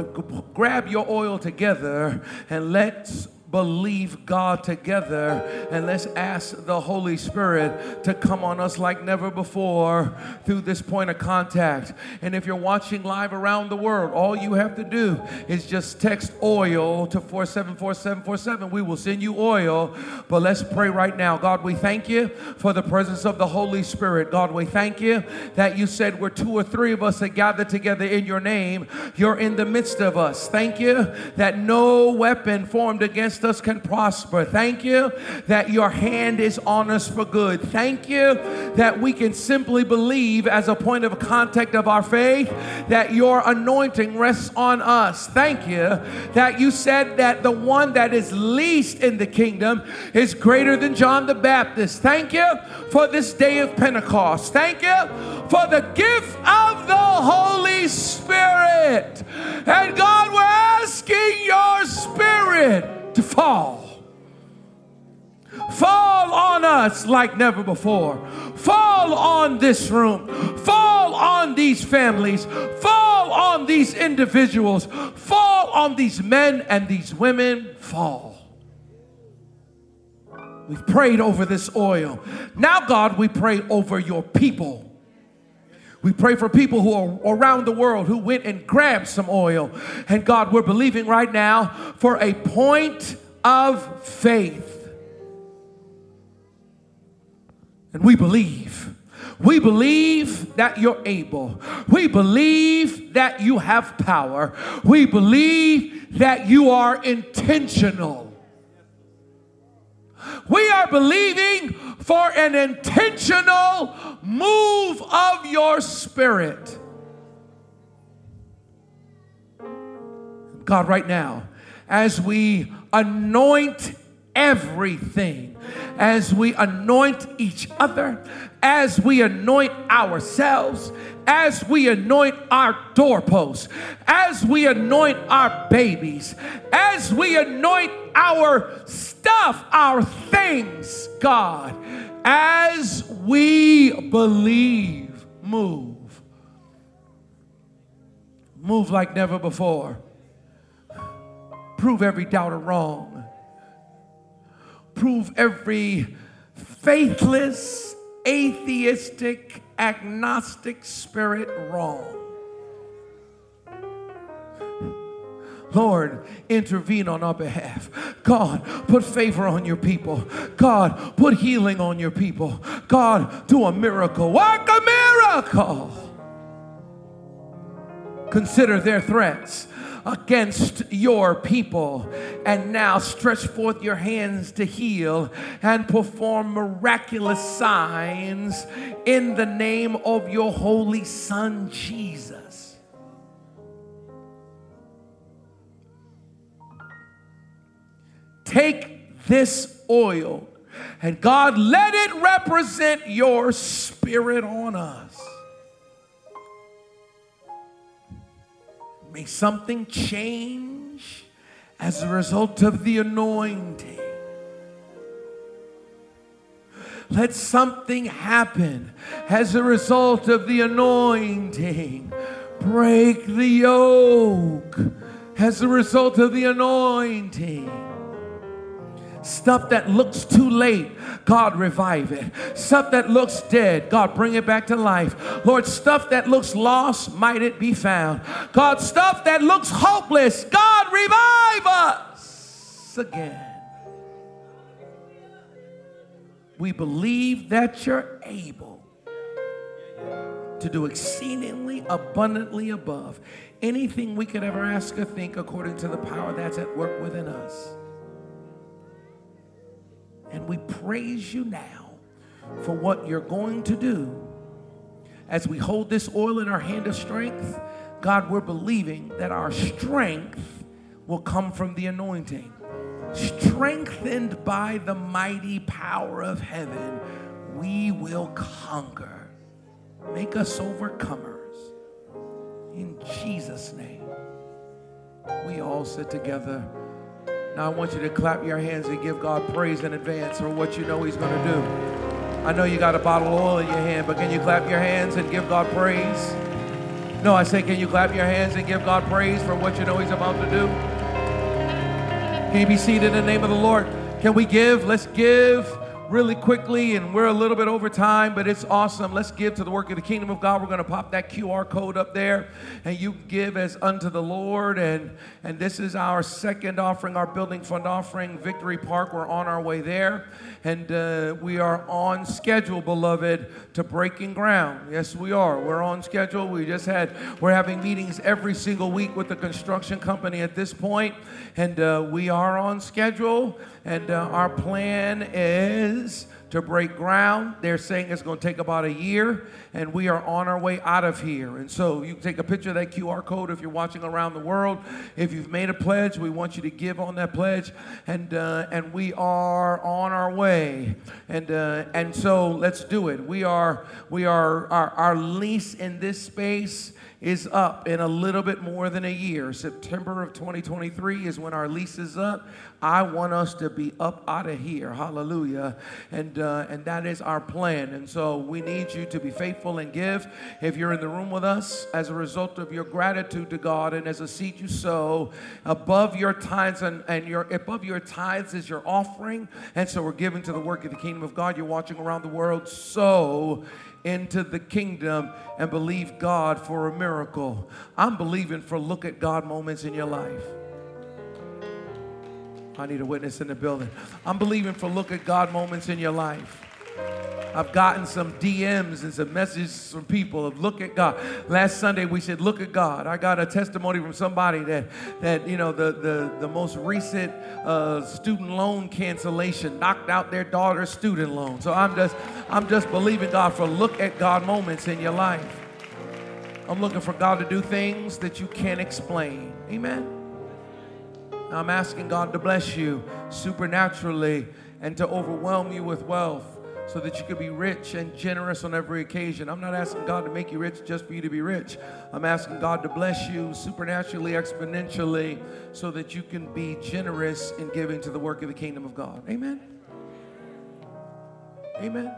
grab your oil together and let's believe God together and let's ask the Holy Spirit to come on us like never before through this point of contact. And if you're watching live around the world, all you have to do is just text oil to 474747. We will send you oil. But let's pray right now. God, we thank you for the presence of the Holy Spirit. God, we thank you that you said we're two or three of us that gather together in your name. You're in the midst of us. Thank you that no weapon formed against us can prosper. Thank you that your hand is on us for good. Thank you that we can simply believe as a point of contact of our faith that your anointing rests on us. Thank you that you said that the one that is least in the kingdom is greater than John the Baptist. Thank you for this day of Pentecost. Thank you for the gift of the Holy Spirit. And God, we're asking your spirit to fall. Fall on us like never before. Fall on this room. Fall on these families. Fall on these individuals. Fall on these men and these women. Fall. We've prayed over this oil. Now, God, we pray over your people. We pray for people who are around the world who went and grabbed some oil. And God, we're believing right now for a point of faith. And we believe. We believe that you're able. We believe that you have power. We believe that you are intentional. We are believing for an intentional move of your spirit. God, right now, as we anoint everything, as we anoint each other, as we anoint ourselves, as we anoint our doorposts, as we anoint our babies, as we anoint our stuff, our things, God, as we believe, move. Move like never before. Prove every doubter wrong. Prove every faithless, atheistic, agnostic spirit wrong. Lord, intervene on our behalf. God, put favor on your people. God, put healing on your people. God, do a miracle. Work a miracle. Consider their threats against your people. And now stretch forth your hands to heal and perform miraculous signs in the name of your holy Son, Jesus. Take this oil and God, let it represent your spirit on us. May something change as a result of the anointing. Let something happen as a result of the anointing. break the yoke as a result of the anointing. Stuff that looks too late, God revive it. Stuff that looks dead, God bring it back to life. Lord, stuff that looks lost, might it be found. God, stuff that looks hopeless, God revive us again. We believe that you're able to do exceedingly abundantly above anything we could ever ask or think according to the power that's at work within us. And we praise you now for what you're going to do. As we hold this oil in our hand of strength, God, we're believing that our strength will come from the anointing. Strengthened by the mighty power of heaven, we will conquer. Make us overcomers. In Jesus' name. We all sit together. Now I want you to clap your hands and give God praise in advance for what you know He's going to do. I know you got a bottle of oil in your hand, but can you clap your hands and give God praise? No, I say, can you clap your hands and give God praise for what you know He's about to do? Can you be seated in the name of the Lord? Can we give? Let's give really quickly, and we're a little bit over time, but it's awesome. Let's give to the work of the kingdom of God. We're going to pop that QR code up there, and you give as unto the Lord. And and this is our second offering, our building fund offering, Victory Park. We're on our way there, and uh, we are on schedule, beloved, to breaking ground. Yes, we are. We're on schedule. We just had we're having meetings every single week with the construction company at this point, and uh, we are on schedule. And uh, our plan is to break ground. They're saying it's going to take about a year, and we are on our way out of here. And so you can take a picture of that QR code if you're watching around the world. If you've made a pledge, we want you to give on that pledge, and uh, and we are on our way. And uh, and so let's do it. We are we are our, our lease in this space is up in a little bit more than a year. September of 2023 is when our lease is up. I want us to be up out of here. Hallelujah. And, uh, and that is our plan. And so we need you to be faithful and give. If you're in the room with us, as a result of your gratitude to God and as a seed you sow, above your tithes and, and your above your tithes is your offering. And so we're giving to the work of the kingdom of God. You're watching around the world. So into the kingdom and believe God for a miracle. I'm believing for look at God moments in your life. I need a witness in the building. I'm believing for look at God moments in your life. I've gotten some DMs and some messages from people of look at God. Last Sunday we said look at God. I got a testimony from somebody that that you know the the, the most recent uh, student loan cancellation knocked out their daughter's student loan. So I'm just I'm just believing God for look at God moments in your life. I'm looking for God to do things that you can't explain. Amen. I'm asking God to bless you supernaturally and to overwhelm you with wealth so that you could be rich and generous on every occasion. I'm not asking God to make you rich just for you to be rich. I'm asking God to bless you supernaturally, exponentially, so that you can be generous in giving to the work of the kingdom of God. Amen. Amen.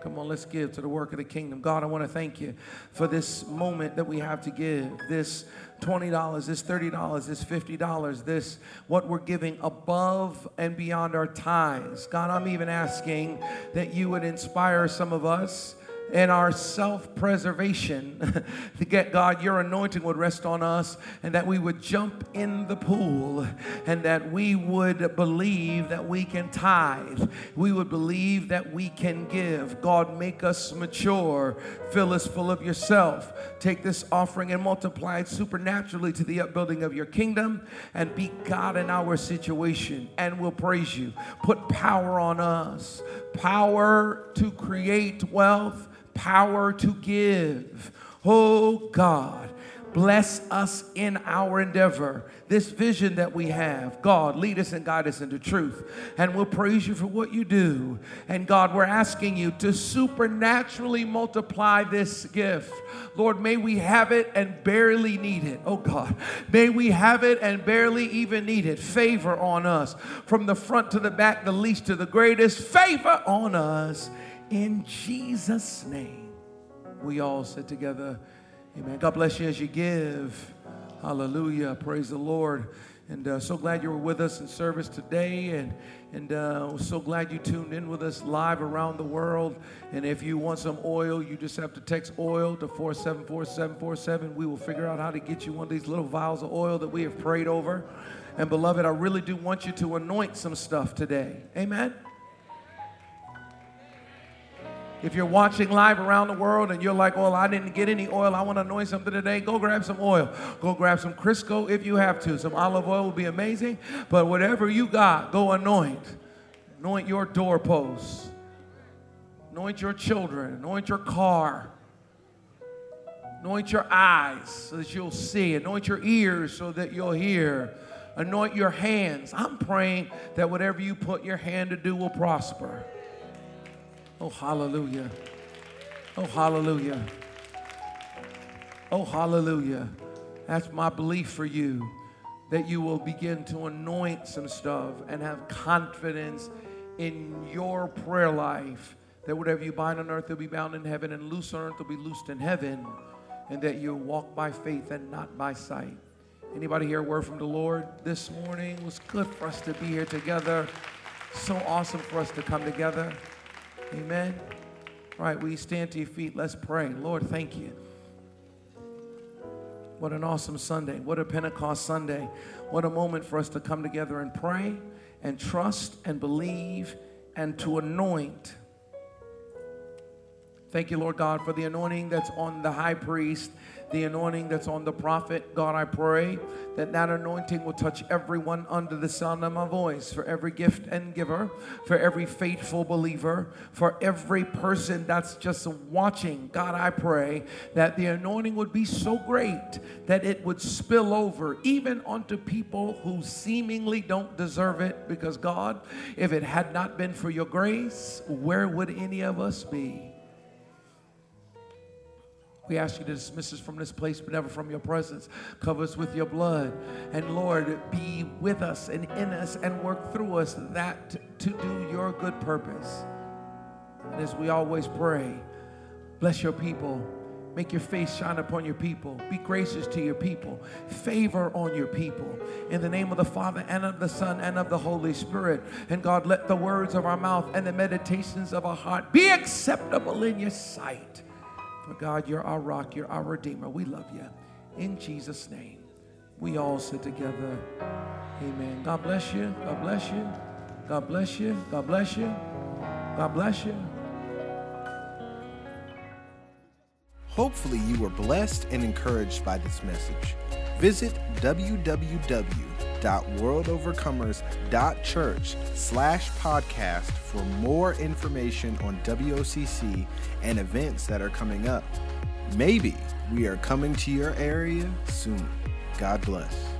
Come on, let's give to the work of the kingdom. God, I want to thank you for this moment that we have to give. This $20, this $30, this $50, this what we're giving above and beyond our tithes. God, I'm even asking that you would inspire some of us and our self preservation to get God, your anointing would rest on us, and that we would jump in the pool, and that we would believe that we can tithe. We would believe that we can give. God, make us mature, fill us full of yourself. Take this offering and multiply it supernaturally to the upbuilding of your kingdom, and be God in our situation, and we'll praise you. Put power on us, power to create wealth power to give. Oh God, bless us in our endeavor. This vision that we have, God, lead us and guide us into truth. And we'll praise you for what you do. And God, we're asking you to supernaturally multiply this gift. Lord, may we have it and barely need it. Oh God, may we have it and barely even need it. Favor on us from the front to the back, the least to the greatest. Favor on us in Jesus' name. We all sit together Amen. God bless you as you give. Hallelujah. Praise the Lord. And uh, so glad you were with us in service today. And, and uh, so glad you tuned in with us live around the world. And if you want some oil, you just have to text oil to 474747. We will figure out how to get you one of these little vials of oil that we have prayed over. And beloved, I really do want you to anoint some stuff today. Amen. If you're watching live around the world and you're like, well, I didn't get any oil, I want to anoint something today, go grab some oil. Go grab some Crisco if you have to. Some olive oil will be amazing. But whatever you got, go anoint. Anoint your doorposts. Anoint your children. Anoint your car. Anoint your eyes so that you'll see. Anoint your ears so that you'll hear. Anoint your hands. I'm praying that whatever you put your hand to do will prosper. Oh, hallelujah. Oh, hallelujah. Oh, hallelujah. That's my belief for you that you will begin to anoint some stuff and have confidence in your prayer life that whatever you bind on earth will be bound in heaven and loose on earth will be loosed in heaven and that you'll walk by faith and not by sight. Anybody hear a word from the Lord this morning? It was good for us to be here together. So awesome for us to come together. Amen. All right, we stand to your feet. Let's pray. Lord, thank you. What an awesome Sunday. What a Pentecost Sunday. What a moment for us to come together and pray and trust and believe and to anoint. Thank you, Lord God, for the anointing that's on the high priest the anointing that's on the prophet. God, I pray that that anointing will touch everyone under the sound of my voice, for every gift and giver, for every faithful believer, for every person that's just watching. God, I pray that the anointing would be so great that it would spill over even onto people who seemingly don't deserve it. Because, God, if it had not been for your grace, where would any of us be? We ask you to dismiss us from this place, but never from your presence. Cover us with your blood. And Lord, be with us and in us and work through us that to do your good purpose. And as we always pray, bless your people. Make your face shine upon your people. Be gracious to your people. Favor on your people. In the name of the Father and of the Son and of the Holy Spirit. And God, let the words of our mouth and the meditations of our heart be acceptable in your sight. God, you're our rock, you're our Redeemer. We love you. In Jesus' name, we all sit together. Amen. God bless you. God bless you. God bless you. God bless you. God bless you. Hopefully, you were blessed and encouraged by this message. Visit www.worldovercomers.church slash podcast for more information on WOCC and events that are coming up. Maybe we are coming to your area soon. God bless.